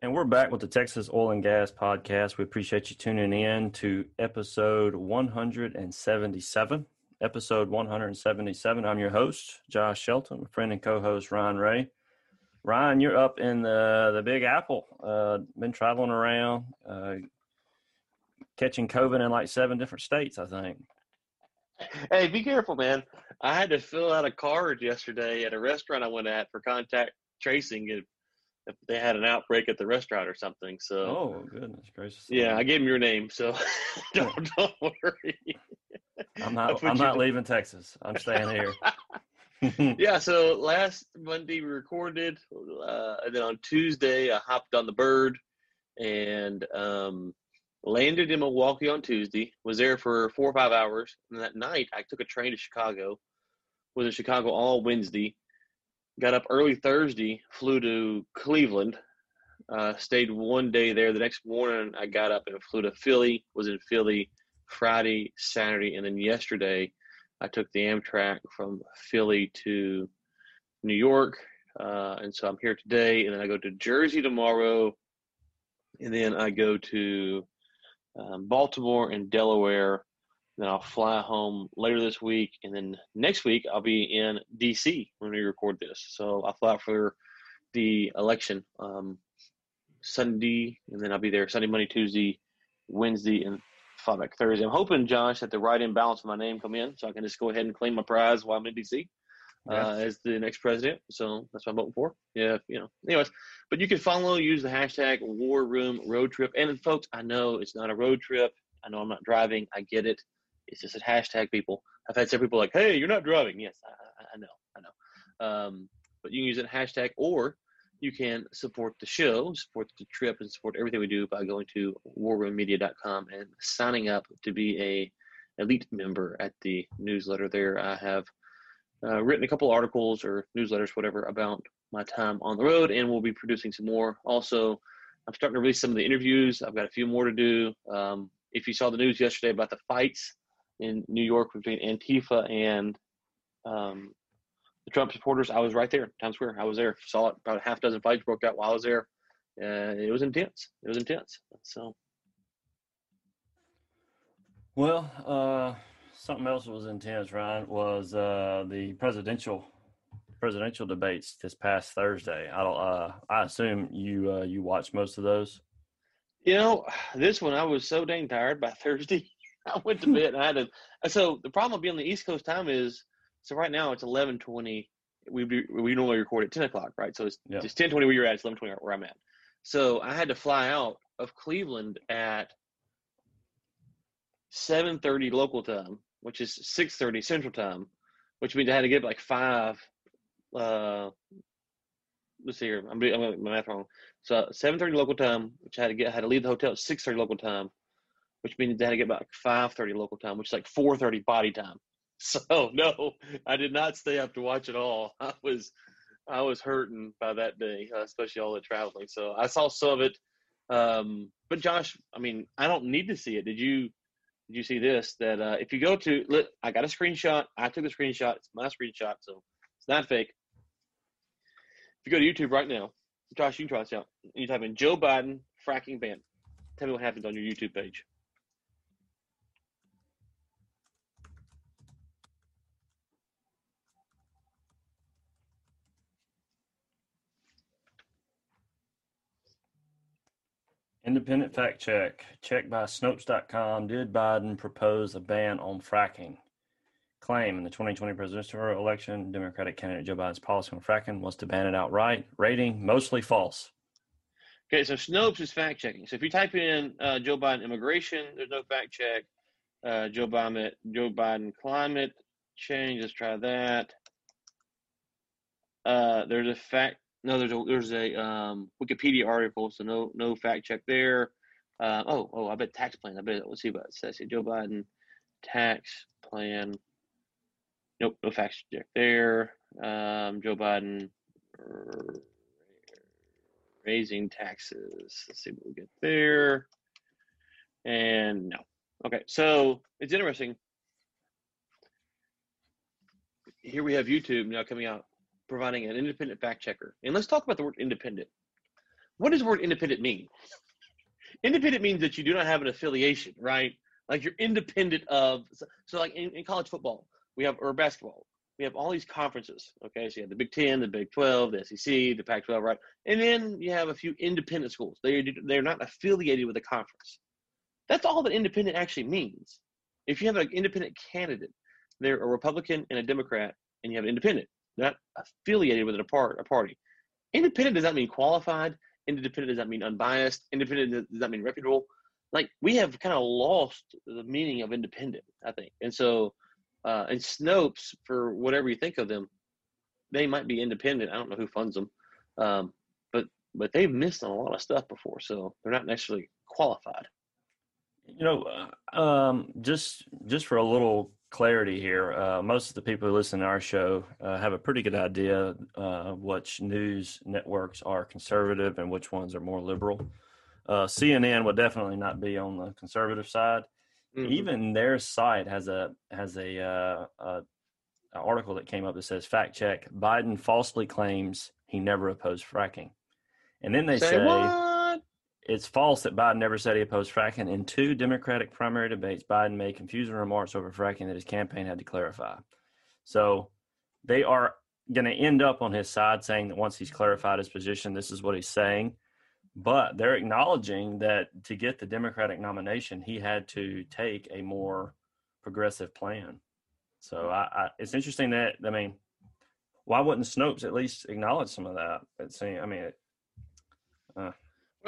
And we're back with the Texas Oil and Gas Podcast. We appreciate you tuning in to episode 177. Episode 177. I'm your host, Josh Shelton, my friend and co host, Ryan Ray. Ryan, you're up in the, the Big Apple. Uh, been traveling around, uh, catching COVID in like seven different states, I think. Hey, be careful, man. I had to fill out a card yesterday at a restaurant I went at for contact tracing if they had an outbreak at the restaurant or something. So, oh goodness gracious! Yeah, I gave him your name, so don't don't worry. I'm not. I'm not leaving Texas. I'm staying here. yeah, so last Monday we recorded, uh, and then on Tuesday I hopped on the bird and um, landed in Milwaukee on Tuesday. Was there for four or five hours, and that night I took a train to Chicago. Was in Chicago all Wednesday. Got up early Thursday, flew to Cleveland, uh, stayed one day there. The next morning I got up and flew to Philly. Was in Philly Friday, Saturday, and then yesterday I took the Amtrak from Philly to New York, uh, and so I'm here today. And then I go to Jersey tomorrow, and then I go to um, Baltimore and Delaware. Then I'll fly home later this week, and then next week I'll be in D.C. when we record this. So I'll fly out for the election um, Sunday, and then I'll be there Sunday, Monday, Tuesday, Wednesday, and fly back Thursday. I'm hoping, Josh, that the right in balance of my name come in, so I can just go ahead and claim my prize while I'm in DC uh, as the next president. So that's what I'm voting for. Yeah, you know. Anyways, but you can follow, use the hashtag War Room Road Trip. And folks, I know it's not a road trip. I know I'm not driving. I get it. It's just a hashtag. People, I've had some people like, "Hey, you're not driving." Yes, I, I know, I know. Um, but you can use that hashtag, or you can support the show, support the trip, and support everything we do by going to warroommedia.com and signing up to be a elite member at the newsletter. There, I have uh, written a couple articles or newsletters, whatever, about my time on the road, and we'll be producing some more. Also, I'm starting to release some of the interviews. I've got a few more to do. Um, if you saw the news yesterday about the fights in New York between Antifa and um, the Trump supporters, I was right there, Times Square. I was there, saw it. About a half dozen fights broke out while I was there. Uh, it was intense. It was intense. So, well, uh, something else that was intense, Ryan, was uh, the presidential presidential debates this past Thursday. I don't. Uh, I assume you uh, you watched most of those. You know, this one I was so dang tired by Thursday. I went to bed and I had to. So the problem of being on the East Coast time is, so right now it's eleven twenty. We we normally record at ten o'clock, right? So it's yeah. it's ten twenty where you're at. It's eleven twenty where I'm at. So I had to fly out of Cleveland at seven thirty local time which is 6.30 Central Time, which means I had to get up like 5, uh, let's see here, I'm doing I'm my math wrong. So 7.30 local time, which I had to get, I had to leave the hotel at 6.30 local time, which means I had to get back 5.30 local time, which is like 4.30 body time. So no, I did not stay up to watch it all. I was, I was hurting by that day, uh, especially all the traveling. So I saw some of it. Um, but Josh, I mean, I don't need to see it. Did you? did you see this? That uh, if you go to, look, I got a screenshot. I took a screenshot. It's my screenshot, so it's not fake. If you go to YouTube right now, Josh, you can try this out. You type in Joe Biden fracking ban. Tell me what happens on your YouTube page. Independent fact check. Check by Snopes.com. Did Biden propose a ban on fracking? Claim in the 2020 presidential election, Democratic candidate Joe Biden's policy on fracking was to ban it outright. Rating mostly false. Okay, so Snopes is fact checking. So if you type in uh, Joe Biden immigration, there's no fact check. Uh, Joe Biden, Joe Biden climate change. Let's try that. Uh, there's a fact no, there's a there's a um, Wikipedia article, so no no fact check there. Uh, oh oh, I bet tax plan. I bet let's see what says. Joe Biden tax plan. Nope, no fact check there. Um, Joe Biden raising taxes. Let's see what we get there. And no. Okay, so it's interesting. Here we have YouTube now coming out providing an independent fact checker. And let's talk about the word independent. what does the word independent mean? independent means that you do not have an affiliation, right? Like you're independent of. So, like in, in college football, we have or basketball, we have all these conferences. Okay, so you have the Big Ten, the Big Twelve, the SEC, the Pac-12, right? And then you have a few independent schools. They they're not affiliated with a conference. That's all that independent actually means. If you have an independent candidate, they're a Republican and a Democrat, and you have an independent, not affiliated with a, part, a party. Independent does not mean qualified. Independent does not mean unbiased. Independent does not mean reputable. Like we have kind of lost the meaning of independent, I think. And so, uh, and Snopes, for whatever you think of them, they might be independent. I don't know who funds them, um, but but they've missed on a lot of stuff before, so they're not necessarily qualified. You know, uh, um, just just for a little clarity here, uh, most of the people who listen to our show uh, have a pretty good idea uh, which news networks are conservative and which ones are more liberal. Uh, CNN would definitely not be on the conservative side. Mm-hmm. Even their site has a has a, uh, a, a article that came up that says fact check: Biden falsely claims he never opposed fracking, and then they say, say it's false that Biden never said he opposed fracking. In two Democratic primary debates, Biden made confusing remarks over fracking that his campaign had to clarify. So they are going to end up on his side saying that once he's clarified his position, this is what he's saying. But they're acknowledging that to get the Democratic nomination, he had to take a more progressive plan. So I, I, it's interesting that, I mean, why wouldn't Snopes at least acknowledge some of that? It's, I mean, it, uh,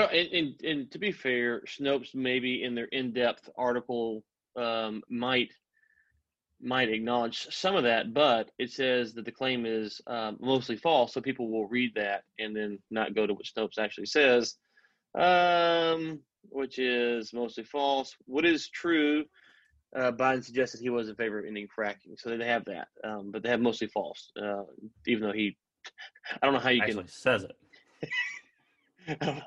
well, and, and, and to be fair, Snopes maybe in their in-depth article um, might might acknowledge some of that, but it says that the claim is um, mostly false, so people will read that and then not go to what Snopes actually says, um, which is mostly false. What is true? Uh, Biden suggested he was in favor of ending fracking, so they have that, um, but they have mostly false. Uh, even though he, I don't know how you actually can says it. I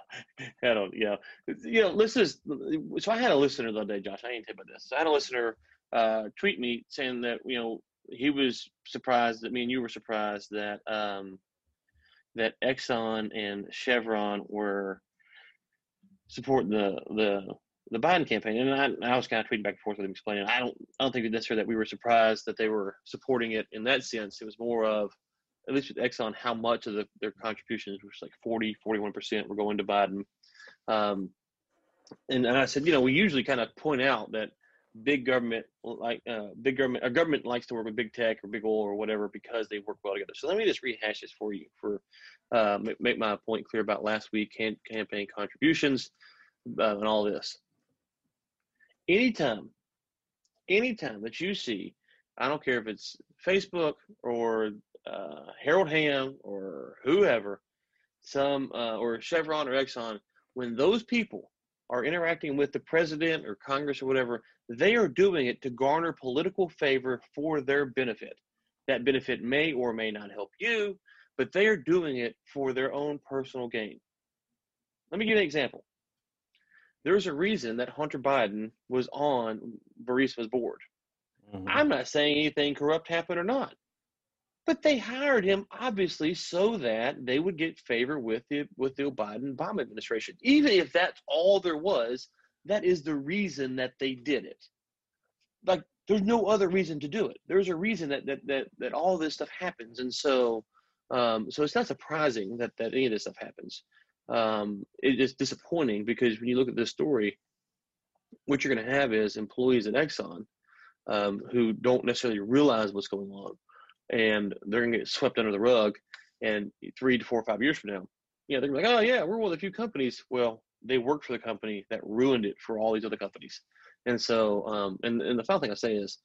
don't, you know, you know, listeners. So I had a listener the other day, Josh. I ain't tell about this. I had a listener uh, tweet me saying that you know he was surprised that me and you were surprised that um, that Exxon and Chevron were supporting the the the Biden campaign, and I, I was kind of tweeting back and forth with him, explaining I don't I don't think necessarily that we were surprised that they were supporting it in that sense. It was more of at least with Exxon, how much of the, their contributions, which is like 40, 41% were going to Biden. Um, and, and I said, you know, we usually kind of point out that big government, like uh, big government, a government likes to work with big tech or big oil or whatever because they work well together. So let me just rehash this for you for uh, make my point clear about last week can, campaign contributions uh, and all this. Anytime, anytime that you see, I don't care if it's Facebook or uh, Harold Hamm or whoever, some uh, or Chevron or Exxon, when those people are interacting with the president or Congress or whatever, they are doing it to garner political favor for their benefit. That benefit may or may not help you, but they are doing it for their own personal gain. Let me give you an example. There's a reason that Hunter Biden was on Burisma's board. Mm-hmm. I'm not saying anything corrupt happened or not. But they hired him obviously so that they would get favor with the with the Biden Obama administration. Even if that's all there was, that is the reason that they did it. Like there's no other reason to do it. There's a reason that that that, that all this stuff happens, and so um, so it's not surprising that that any of this stuff happens. Um, it is disappointing because when you look at this story, what you're going to have is employees at Exxon um, who don't necessarily realize what's going on and they're gonna get swept under the rug. And three to four or five years from now, yeah, they're like, oh yeah, we're one of the few companies. Well, they worked for the company that ruined it for all these other companies. And so, um, and and the final thing I say is,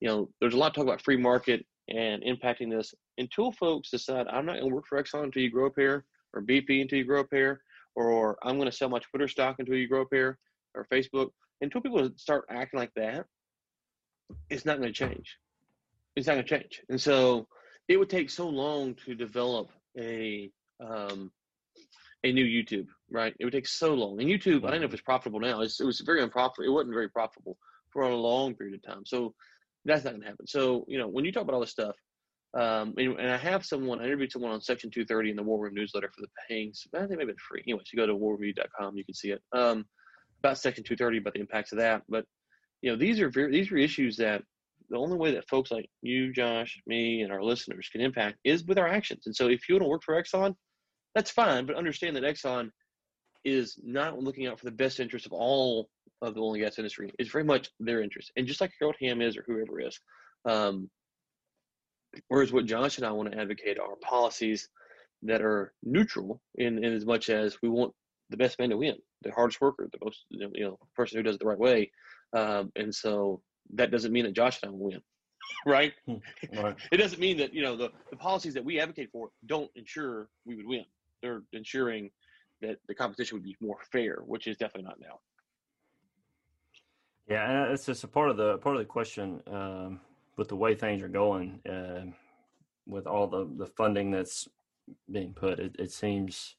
you know, there's a lot of talk about free market and impacting this until folks decide I'm not going to work for Exxon until you grow up here, or BP until you grow up here, or I'm going to sell my Twitter stock until you grow up here, or Facebook. Until people start acting like that, it's not going to change it's not going to change. And so it would take so long to develop a um, a new YouTube, right? It would take so long. And YouTube, I don't know if it's profitable now. It's, it was very unprofitable. It wasn't very profitable for a long period of time. So that's not going to happen. So you know, when you talk about all this stuff, Um, and, and, I have someone, I interviewed someone on Section 230 in the War Room newsletter for the paying. I think maybe it's free. Anyway, so you go to warreview.com, you can see it. Um, about Section 230, about the impacts of that. But you know, these are very, these are issues that the only way that folks like you, Josh, me, and our listeners can impact is with our actions. And so, if you want to work for Exxon, that's fine, but understand that Exxon is not looking out for the best interest of all of the oil and gas industry. It's very much their interest, and just like Harold Hamm is, or whoever is. Um, whereas what Josh and I want to advocate are policies that are neutral in, in as much as we want the best man to win, the hardest worker, the most you know person who does it the right way. Um, and so that doesn't mean that Josh and I will win, right? Hmm, right? it doesn't mean that you know the, the policies that we advocate for don't ensure we would win. They're ensuring that the competition would be more fair, which is definitely not now. Yeah, and it's just a part of the part of the question um, with the way things are going, uh, with all the the funding that's being put. It, it seems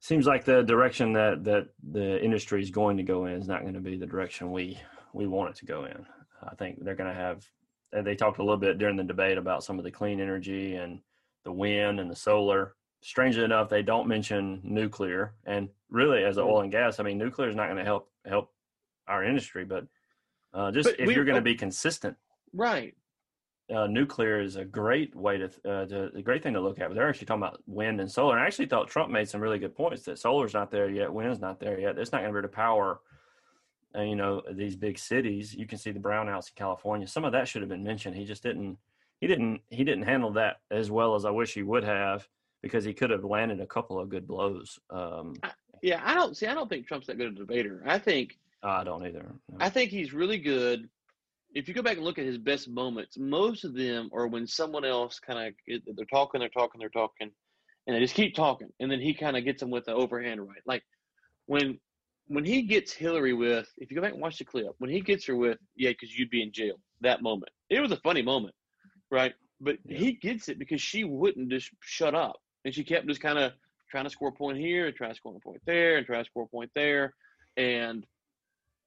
seems like the direction that that the industry is going to go in is not going to be the direction we we want it to go in. I think they're going to have. They talked a little bit during the debate about some of the clean energy and the wind and the solar. Strangely enough, they don't mention nuclear. And really, as oil and gas, I mean, nuclear is not going to help help our industry. But uh, just but if we, you're going to be consistent, right? uh, nuclear is a great way to, uh, to, a great thing to look at. But they're actually talking about wind and solar. And I actually thought Trump made some really good points that solar's not there yet, wind's not there yet. It's not going to be able to power, you know, these big cities. You can see the brownouts in California. Some of that should have been mentioned. He just didn't. He didn't. He didn't handle that as well as I wish he would have because he could have landed a couple of good blows. Um, yeah, I don't see. I don't think Trump's that good a debater. I think. I don't either. No. I think he's really good if you go back and look at his best moments, most of them are when someone else kind of they're talking, they're talking, they're talking, and they just keep talking, and then he kind of gets them with the overhand right. Like when when he gets Hillary with, if you go back and watch the clip, when he gets her with, yeah, because you'd be in jail. That moment, it was a funny moment, right? But yeah. he gets it because she wouldn't just shut up, and she kept just kind of trying to score a point here, and trying to score a point there, and trying to score a point there, and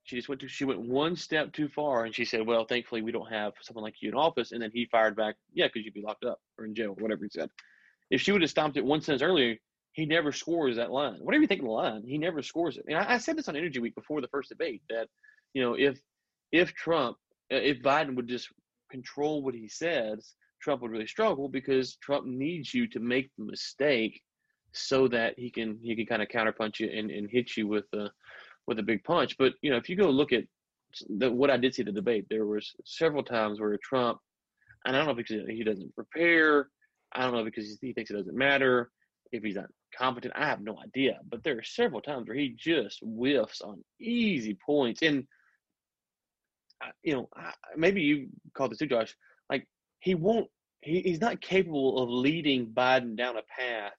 she just went to she went one step too far, and she said, "Well, thankfully we don't have someone like you in office." And then he fired back, "Yeah, because you'd be locked up or in jail, or whatever he said." If she would have stopped it one sentence earlier, he never scores that line. Whatever you think of the line, he never scores it. And I, I said this on Energy Week before the first debate that, you know, if if Trump, uh, if Biden would just control what he says, Trump would really struggle because Trump needs you to make the mistake so that he can he can kind of counterpunch you and, and hit you with the with a big punch. But you know, if you go look at the, what I did see the debate, there was several times where Trump, and I don't know because he doesn't prepare, I don't know because he thinks it doesn't matter, if he's not competent, I have no idea. But there are several times where he just whiffs on easy points, and you know, maybe you called this too, Josh. Like he won't, he, he's not capable of leading Biden down a path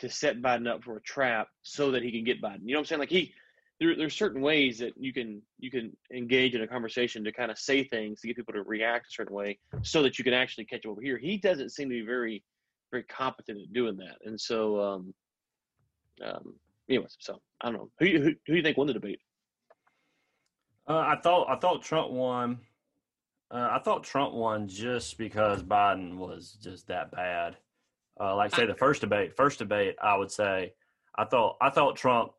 to set Biden up for a trap so that he can get Biden. You know what I'm saying? Like he there, there's certain ways that you can you can engage in a conversation to kind of say things to get people to react a certain way so that you can actually catch them over here. He doesn't seem to be very very competent at doing that, and so um, um, anyways, so I don't know who, who who do you think won the debate? Uh, I thought I thought Trump won. Uh, I thought Trump won just because Biden was just that bad. Uh, like say the first debate, first debate, I would say I thought I thought Trump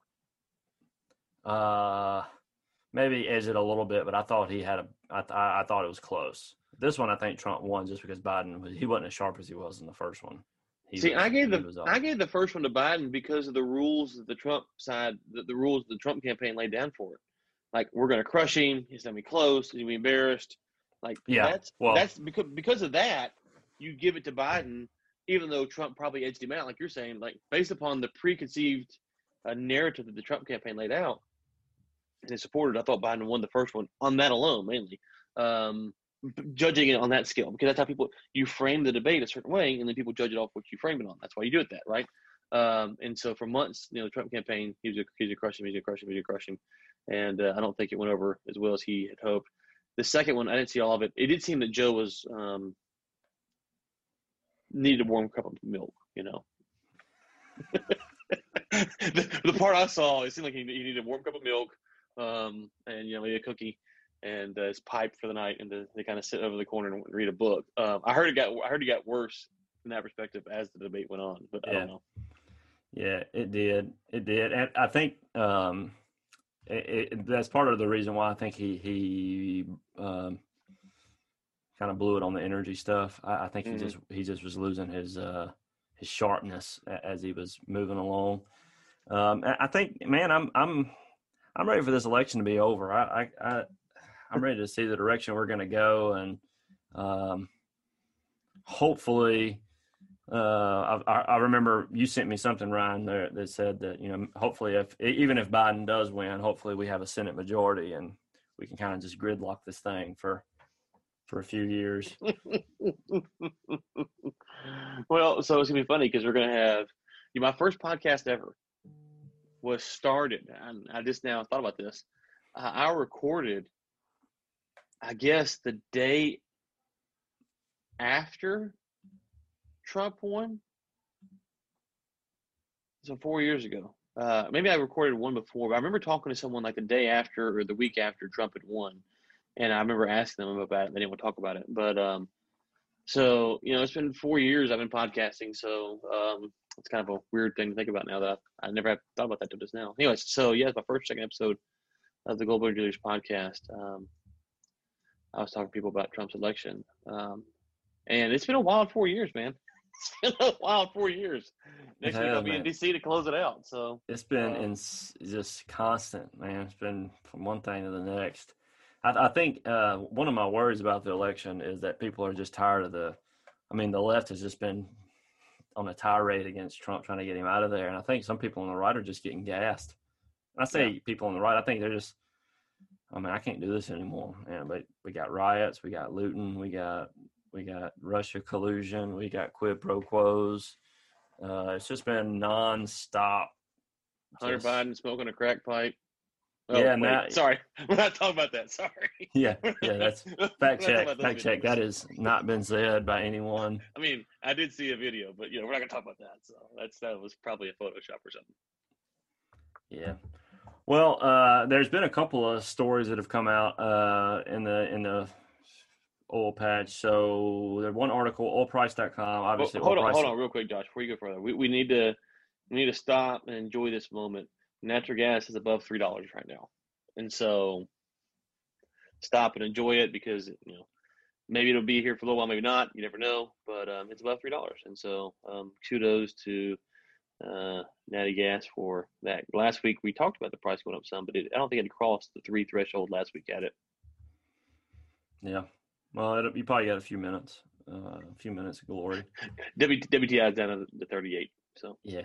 uh, maybe edged it a little bit, but I thought he had a. I, th- I thought it was close. This one, I think Trump won just because Biden was. He wasn't as sharp as he was in the first one. He See, was, I gave the I gave the first one to Biden because of the rules that the Trump side, the, the rules the Trump campaign laid down for it. Like we're going to crush him. He's going to be close. He's going to be embarrassed. Like yeah, that's well, that's because because of that, you give it to Biden, even though Trump probably edged him out. Like you're saying, like based upon the preconceived uh, narrative that the Trump campaign laid out, and supported. I thought Biden won the first one on that alone, mainly. Um, judging it on that scale because that's how people you frame the debate a certain way and then people judge it off what you frame it on. That's why you do it that right? Um, and so for months you know the trump campaign he was a, he was a crush him he was a he was a and uh, i don't think it went over as well as he had hoped. The second one i didn't see all of it. It did seem that joe was um, needed a warm cup of milk you know? The, the, part i saw it seemed like he, he needed a warm cup of milk um, and you know maybe a cookie. And uh, is piped for the night, and the, they kind of sit over the corner and read a book. Um, I heard it got I heard it got worse from that perspective as the debate went on, but yeah. I don't know. Yeah, it did. It did, and I think um, it, it, that's part of the reason why I think he he um, kind of blew it on the energy stuff. I, I think mm-hmm. he just he just was losing his uh, his sharpness as he was moving along. Um, I think, man, I'm I'm I'm ready for this election to be over. I I, I am ready to see the direction we're going to go, and um, hopefully. Uh, I, I, remember you sent me something, Ryan, there that said that you know, hopefully, if even if Biden does win, hopefully we have a Senate majority and we can kind of just gridlock this thing for for a few years. well, so it's gonna be funny because we're gonna have you know, my first podcast ever was started. And I just now thought about this. Uh, I recorded, I guess, the day after Trump won. So four years ago. Uh, maybe I recorded one before, but I remember talking to someone like the day after or the week after Trump had won, and I remember asking them about it. They didn't want to talk about it, but um, so you know, it's been four years I've been podcasting, so um, it's kind of a weird thing to think about now that I, I never thought about that till just now. Anyways, so yeah, it's my first second episode of the Global Dealers podcast. Um, I was talking to people about Trump's election, um, and it's been a wild four years, man. It's been a wild four years. Next week I'll be man. in DC to close it out. So it's been uh, in just constant, man. It's been from one thing to the next. I, I think uh, one of my worries about the election is that people are just tired of the. I mean, the left has just been on a tirade against Trump, trying to get him out of there. And I think some people on the right are just getting gassed. I say yeah. people on the right, I think they're just. I mean, I can't do this anymore. Yeah, but we got riots, we got looting, we got we got Russia collusion, we got quid pro quos. Uh, it's just been nonstop. Hunter just, Biden smoking a crack pipe. Oh, yeah, now, sorry, we're not talking about that. Sorry. Yeah, yeah, that's fact check. Fact check. That has not been said by anyone. I mean, I did see a video, but you know, we're not gonna talk about that. So that's that was probably a Photoshop or something. Yeah. Well, uh, there's been a couple of stories that have come out uh, in the in the oil patch. So there's one article, oilprice.com. Obviously, well, hold on, hold on, real quick, Josh. Before you go further, we, we need to we need to stop and enjoy this moment natural gas is above three dollars right now, and so stop and enjoy it because you know maybe it'll be here for a little while, maybe not. You never know, but um, it's above three dollars, and so um, kudos to uh, Natty Gas for that. Last week we talked about the price going up some, but it, I don't think it crossed the three threshold last week at it. Yeah, well, it, you probably got a few minutes, uh, a few minutes of glory. WTI is down to 38. So yeah,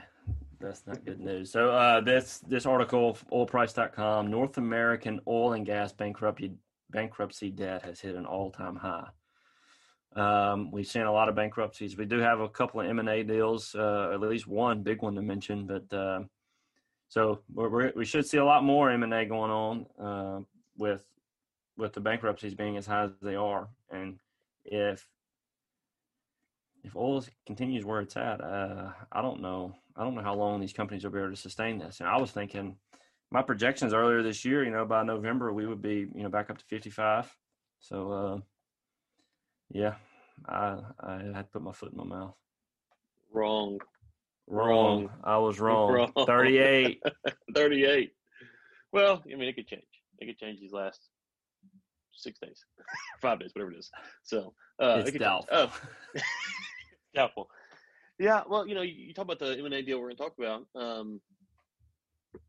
that's not good news. So uh, this this article, oilprice.com, North American oil and gas bankruptcy bankruptcy debt has hit an all time high. Um, we've seen a lot of bankruptcies. We do have a couple of M and A deals, uh, at least one big one to mention. But uh, so we're, we should see a lot more M and A going on uh, with with the bankruptcies being as high as they are. And if if oil continues where it's at, uh, I don't know. I don't know how long these companies will be able to sustain this. And I was thinking, my projections earlier this year, you know, by November we would be, you know, back up to 55. So, uh, yeah, I I had put my foot in my mouth. Wrong. Wrong. wrong. I was wrong. wrong. 38. 38. Well, I mean, it could change. It could change these last six days, five days, whatever it is. So, uh, it's it doubtful. Oh. doubtful. Yeah, well, you know, you, you talk about the M and A deal we're going to talk about. Um,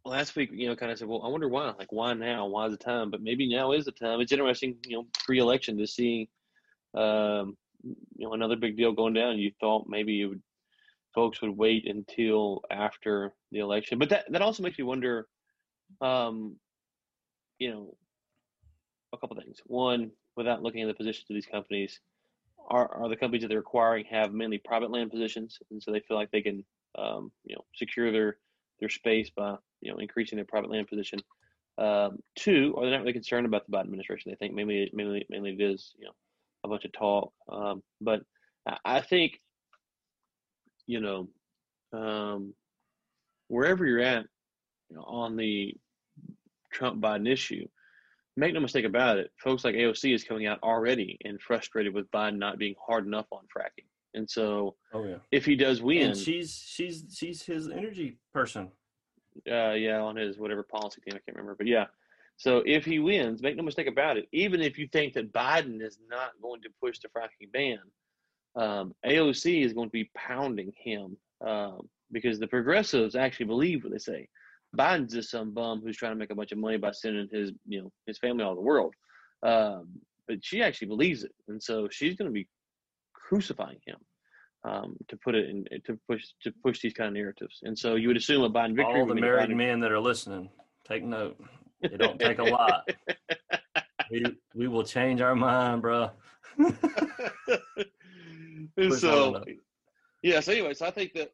last week, you know, kind of said, well, I wonder why. Like, why now? Why is the time? But maybe now is the time. It's interesting, you know, pre-election to see, um, you know, another big deal going down. You thought maybe would, folks would wait until after the election, but that that also makes me wonder, um, you know, a couple things. One, without looking at the positions of these companies, are, are the companies that they're acquiring have mainly private land positions, and so they feel like they can, um, you know, secure their their space by you know increasing their private land position. Um, two, are they not really concerned about the Biden administration? They think mainly mainly mainly it is you know a bunch of talk. Um, but I think you know um, wherever you're at on the Trump Biden issue, make no mistake about it, folks like AOC is coming out already and frustrated with Biden not being hard enough on fracking. And so, oh yeah, if he does win, and she's she's she's his energy person. Uh, yeah, on his whatever policy team, I can't remember, but yeah. So if he wins, make no mistake about it. Even if you think that Biden is not going to push the fracking ban, um, AOC is going to be pounding him um, because the progressives actually believe what they say. Biden's just some bum who's trying to make a bunch of money by sending his, you know, his family all over the world. Um, but she actually believes it, and so she's going to be crucifying him um, to put it in to push to push these kind of narratives. And so you would assume a Biden victory. All the married men that are listening, take note. It don't take a lot. we we will change our mind, bro. so yeah. So anyway, so I think that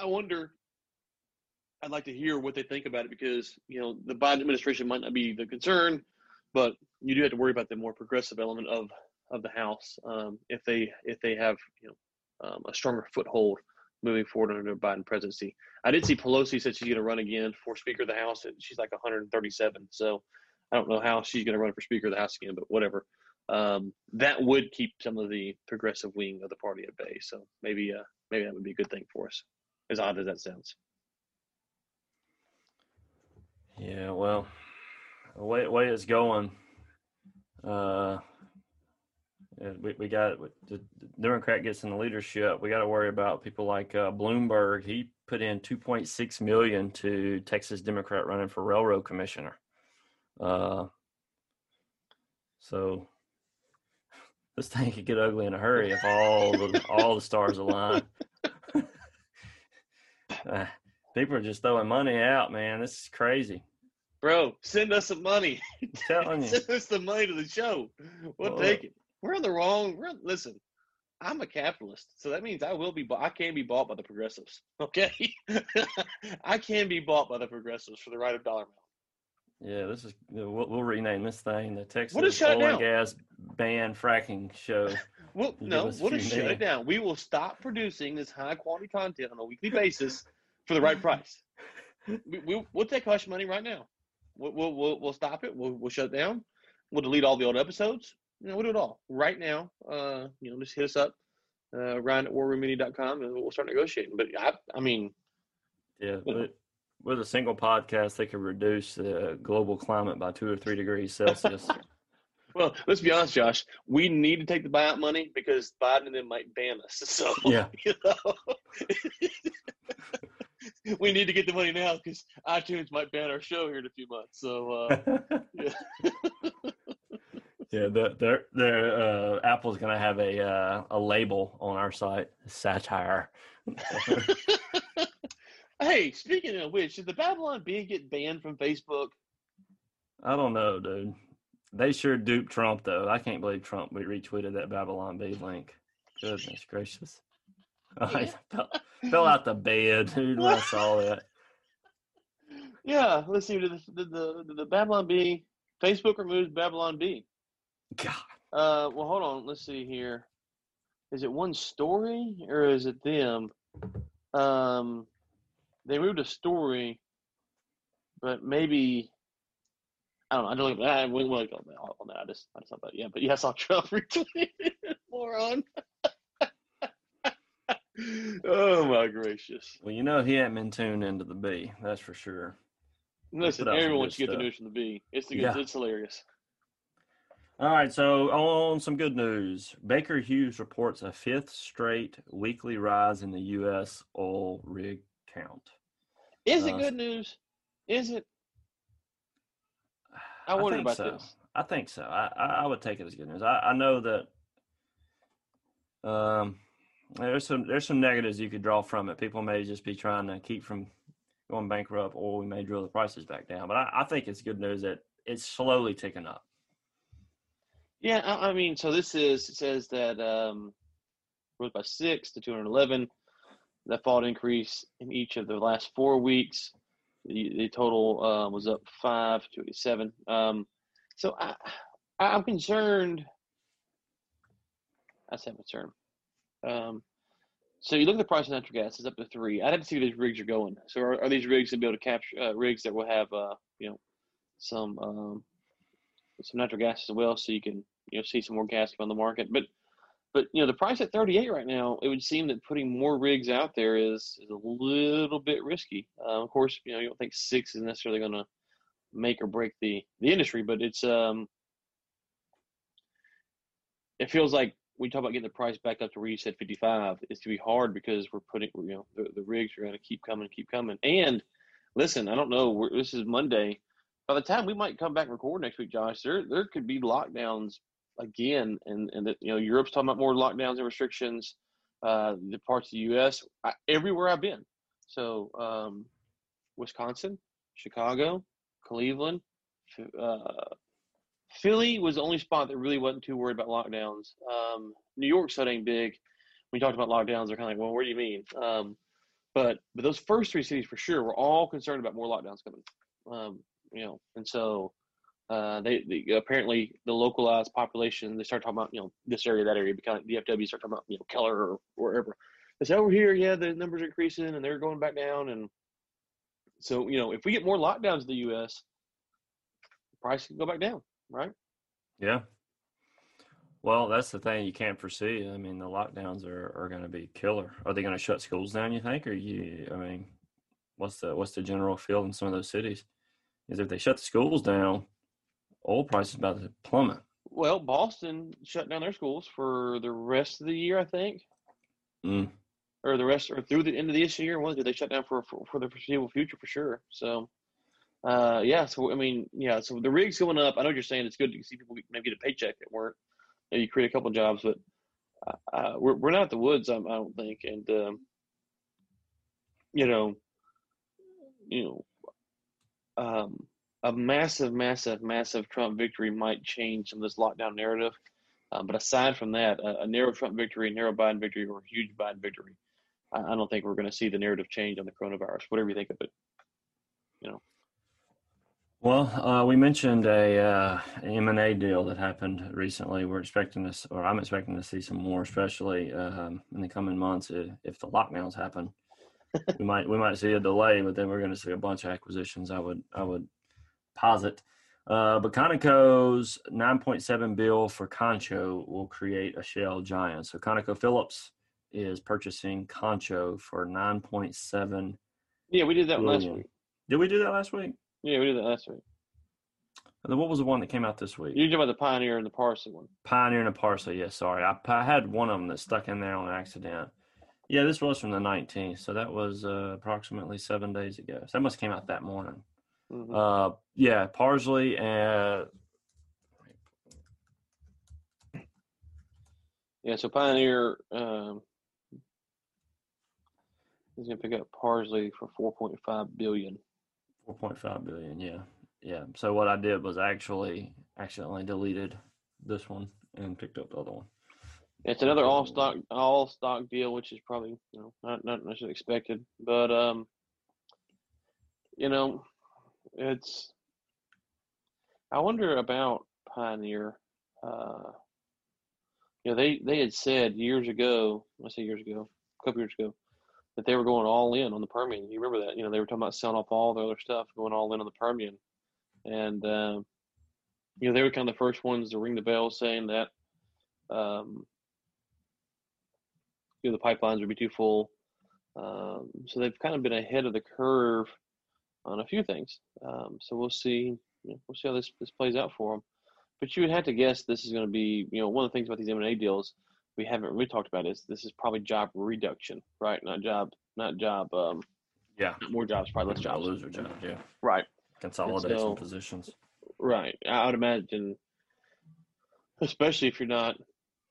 I wonder I'd like to hear what they think about it because you know the Biden administration might not be the concern, but you do have to worry about the more progressive element of of the House um, if they if they have you know um, a stronger foothold moving forward under the Biden presidency. I did see Pelosi said she's going to run again for Speaker of the House, and she's like 137. So I don't know how she's going to run for Speaker of the House again, but whatever. Um, that would keep some of the progressive wing of the party at bay. So maybe uh, maybe that would be a good thing for us, as odd as that sounds. Yeah, well, the way, way it's going, uh, we, we got the Democrat gets in the leadership. We got to worry about people like uh, Bloomberg. He put in 2.6 million to Texas Democrat running for railroad commissioner. Uh, so this thing could get ugly in a hurry if all the all the stars align. uh, people are just throwing money out, man. This is crazy. Bro, send us some money. I'm telling you. send us some money to the show. We'll take it. We're on the wrong. We're, listen, I'm a capitalist, so that means I will be. I can be bought by the progressives. Okay, I can be bought by the progressives for the right of dollar amount. Yeah, this is. We'll, we'll rename this thing the Texas we'll shut Oil and. Gas Ban Fracking Show. well, no, we'll just shut it down. We will stop producing this high quality content on a weekly basis for the right price. we, we, will take hush money right now. We'll, we'll, we'll, we'll stop it. We'll, we'll shut it down. We'll delete all the old episodes. You know, we'll do it all right now. Uh, you know, just hit us up, uh, Ryan at warroommedia.com and we'll start negotiating. But I, I mean, yeah, but with a single podcast, they could reduce the global climate by two or three degrees Celsius. well, let's be honest, Josh. We need to take the buyout money because Biden and them might ban us. So, yeah. You know, we need to get the money now because iTunes might ban our show here in a few months. So, uh, yeah. Yeah, the, the, the uh, Apple's gonna have a uh, a label on our site, satire. hey, speaking of which, did the Babylon Bee get banned from Facebook? I don't know, dude. They sure duped Trump though. I can't believe Trump we retweeted that Babylon Bee link. Goodness gracious. I fell, fell out the bed, dude, when I saw that. Yeah, let's see. Did the, did the, did the Babylon Bee, Facebook removes Babylon Bee. God. Uh, well, hold on. Let's see here. Is it one story or is it them? Um, they moved a story, but maybe I don't know. I don't know. I wouldn't want to go on that. I just, I just thought that. Yeah, but yeah, I saw Trump retweet moron. oh my gracious! Well, you know he hadn't been tuned into the Bee. That's for sure. Listen, everyone should get the news from the Bee. It's the, yeah. it's hilarious. All right, so on some good news. Baker Hughes reports a fifth straight weekly rise in the U.S. oil rig count. Is it uh, good news? Is it? I wonder I about so. this. I think so. I, I, would take it as good news. I, I know that um, there's some there's some negatives you could draw from it. People may just be trying to keep from going bankrupt, or we may drill the prices back down. But I, I think it's good news that it's slowly ticking up. Yeah, I, I mean, so this is it says that um, rose by six to 211. That fall increase in each of the last four weeks. The, the total uh, was up five to 87. Um, so I, I'm concerned. I say concerned. Um, so you look at the price of natural gas; it's up to three. I'd have to see where these rigs are going. So are, are these rigs going to be able to capture uh, rigs that will have, uh, you know, some um, some natural gas as well, so you can you know see some more gas come on the market. But but you know the price at 38 right now, it would seem that putting more rigs out there is is a little bit risky. Uh, of course, you know you don't think six is necessarily going to make or break the the industry, but it's um it feels like we talk about getting the price back up to where you said 55. It's going to be hard because we're putting you know the, the rigs are going to keep coming, keep coming. And listen, I don't know. this is Monday. By the time we might come back and record next week, Josh, there there could be lockdowns again, and and you know Europe's talking about more lockdowns and restrictions. Uh, the parts of the U.S. I, everywhere I've been, so um, Wisconsin, Chicago, Cleveland, uh, Philly was the only spot that really wasn't too worried about lockdowns. Um, New York so dang big. When you talked about lockdowns, they're kind of like, well, where do you mean? Um, but but those first three cities for sure were all concerned about more lockdowns coming. Um, you know, and so uh, they, they, apparently the localized population they start talking about you know this area that area because the DFW start talking about you know Keller or wherever. They say over here, yeah, the numbers are increasing and they're going back down, and so you know if we get more lockdowns in the U.S., the price can go back down, right? Yeah. Well, that's the thing you can't foresee. I mean, the lockdowns are, are going to be killer. Are they going to shut schools down? You think, or you? I mean, what's the what's the general feel in some of those cities? Is if they shut the schools down, oil prices about to plummet. Well, Boston shut down their schools for the rest of the year, I think, mm. or the rest, or through the end of this year. When did they shut down for, for for the foreseeable future for sure? So, uh, yeah. So I mean, yeah. So the rigs going up. I know what you're saying it's good to see people maybe get a paycheck at work. You create a couple jobs, but uh, uh, we're we're not the woods. I, I don't think, and um, you know, you know, um, a massive, massive, massive Trump victory might change some of this lockdown narrative. Um, but aside from that, a, a, narrow Trump victory, a narrow Biden victory, or a huge Biden victory, I, I don't think we're going to see the narrative change on the coronavirus. Whatever you think of it, you know. Well, uh, we mentioned a uh, M&A deal that happened recently. We're expecting this, or I'm expecting to see some more, especially um, in the coming months if, if the lockdowns happen. We might we might see a delay, but then we're going to see a bunch of acquisitions. I would I would posit. Uh, but Conoco's 9.7 bill for Concho will create a shale giant. So Conoco Phillips is purchasing Concho for 9.7. Yeah, we did that billion. last week. Did we do that last week? Yeah, we did that last week. And then what was the one that came out this week? You talking about the Pioneer and the Parsley one? Pioneer and the Parsley. Yeah, sorry, I, I had one of them that stuck in there on accident. Yeah, this was from the 19th, so that was uh, approximately seven days ago. So that must have came out that morning. Mm-hmm. Uh, yeah, Parsley and yeah. So Pioneer um, is going to pick up Parsley for four point five billion. Four point five billion. Yeah, yeah. So what I did was actually accidentally deleted this one and picked up the other one. It's another all stock all stock deal, which is probably you know not not necessarily expected, but um, you know, it's I wonder about Pioneer. Uh, you know, they they had said years ago, I say years ago, a couple years ago, that they were going all in on the Permian. You remember that? You know, they were talking about selling off all their other stuff, going all in on the Permian, and uh, you know they were kind of the first ones to ring the bell, saying that um, you know the pipelines would be too full. Um, so they've kind of been ahead of the curve on a few things. Um, so we'll see. You know, we'll see how this this plays out for them. But you would have to guess this is going to be, you know, one of the things about these M and A deals we haven't really talked about is this is probably job reduction, right? Not job, not job. Um, yeah, more jobs, probably less jobs. Loser jobs, yeah. Right. Consolidation so, positions. Right. I would imagine, especially if you're not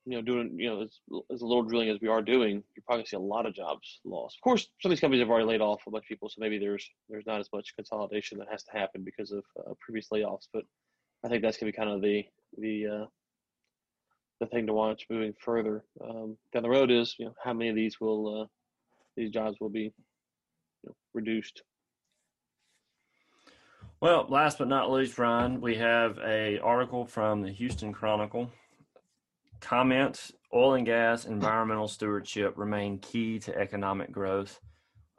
you know, doing, you know, as, as little drilling as we are doing, you're probably see a lot of jobs lost. Of course, some of these companies have already laid off a bunch of people, so maybe there's there's not as much consolidation that has to happen because of uh, previous layoffs. But I think that's gonna be kind of the the uh, the thing to watch moving further um, down the road is you know how many of these will uh, these jobs will be you know, reduced. Well, last but not least, Ryan, we have a article from the Houston Chronicle comments oil and gas environmental stewardship remain key to economic growth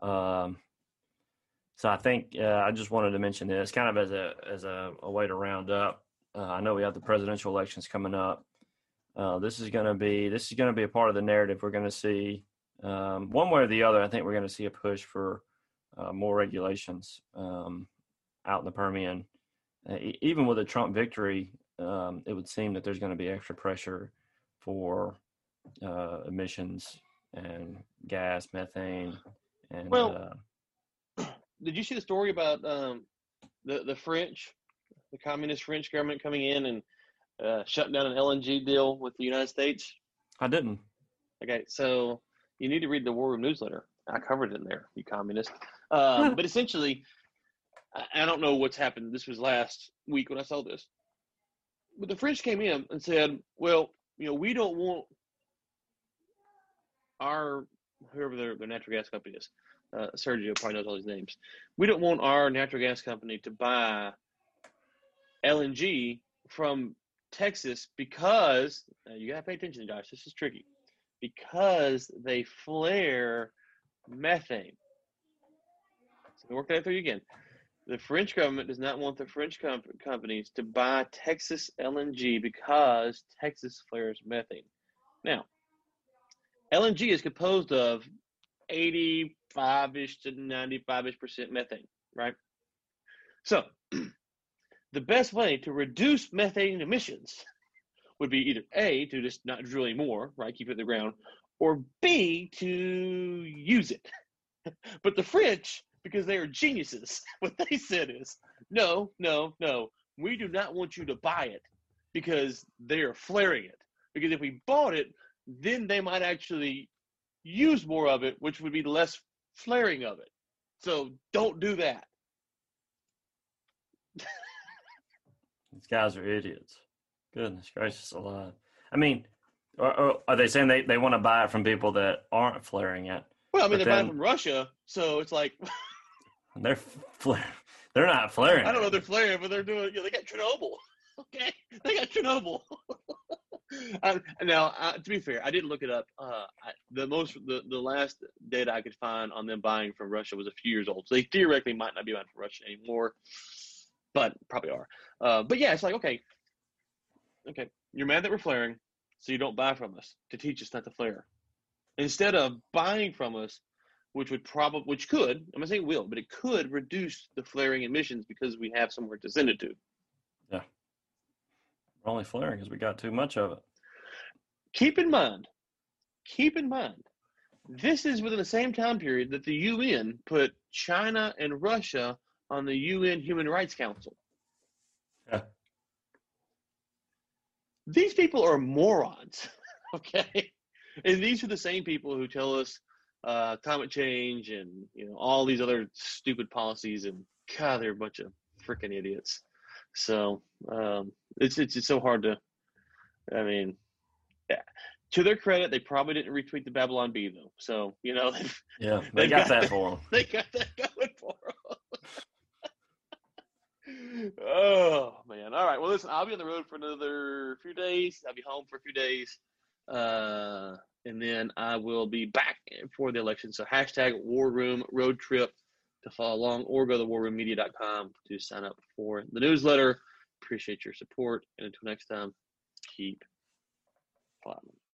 um, so i think uh, i just wanted to mention this kind of as a as a, a way to round up uh, I know we have the presidential elections coming up. Uh, this is going to be this is going to be a part of the narrative. We're going to see um, one way or the other. I think we're going to see a push for uh, more regulations um, out in the Permian. Uh, even with a Trump victory, um, it would seem that there's going to be extra pressure for uh, emissions and gas, methane, and well, uh, did you see the story about um, the the French, the communist French government coming in and uh, shutting down an LNG deal with the United States? I didn't. Okay, so you need to read the War Room newsletter. I covered it in there, you communist. Um, but essentially, I don't know what's happened. This was last week when I saw this. But the French came in and said, well, you know, we don't want our, whoever their, their natural gas company is, uh, Sergio probably knows all these names. We don't want our natural gas company to buy LNG from Texas because, uh, you got to pay attention, Josh, this is tricky, because they flare methane. So work that through again. The French government does not want the French com- companies to buy Texas LNG because Texas flares methane. Now, LNG is composed of 85 ish to 95 ish percent methane, right? So, the best way to reduce methane emissions would be either A, to just not drill anymore, right? Keep it in the ground, or B, to use it. but the French because they are geniuses. What they said is, no, no, no, we do not want you to buy it because they are flaring it. Because if we bought it, then they might actually use more of it, which would be less flaring of it. So don't do that. These guys are idiots. Goodness gracious alive. I mean, are, are they saying they, they want to buy it from people that aren't flaring it? Well, I mean, they're then, buying from Russia, so it's like They're flaring. They're not flaring. I don't know they're flaring, but they're doing. Know, they got Chernobyl. Okay, they got Chernobyl. um, now, uh, to be fair, I didn't look it up. Uh, I, the most, the, the last data I could find on them buying from Russia was a few years old. So they theoretically might not be buying from Russia anymore, but probably are. Uh, but yeah, it's like okay, okay, you're mad that we're flaring, so you don't buy from us to teach us not to flare. Instead of buying from us which would probably, which could, I'm not saying will, but it could reduce the flaring emissions because we have somewhere to send it to. Yeah. We're only flaring because we got too much of it. Keep in mind, keep in mind, this is within the same time period that the UN put China and Russia on the UN Human Rights Council. Yeah. These people are morons, okay? And these are the same people who tell us uh, climate change and you know all these other stupid policies and God, they're a bunch of freaking idiots. So um, it's, it's it's so hard to. I mean, yeah. to their credit, they probably didn't retweet the Babylon Bee though. So you know, they've, yeah, they got, got, that for them. They got that going for them. oh man! All right. Well, listen, I'll be on the road for another few days. I'll be home for a few days. Uh, and then I will be back for the election. So hashtag War Room Road Trip to follow along, or go to warroommedia.com to sign up for the newsletter. Appreciate your support, and until next time, keep plotting.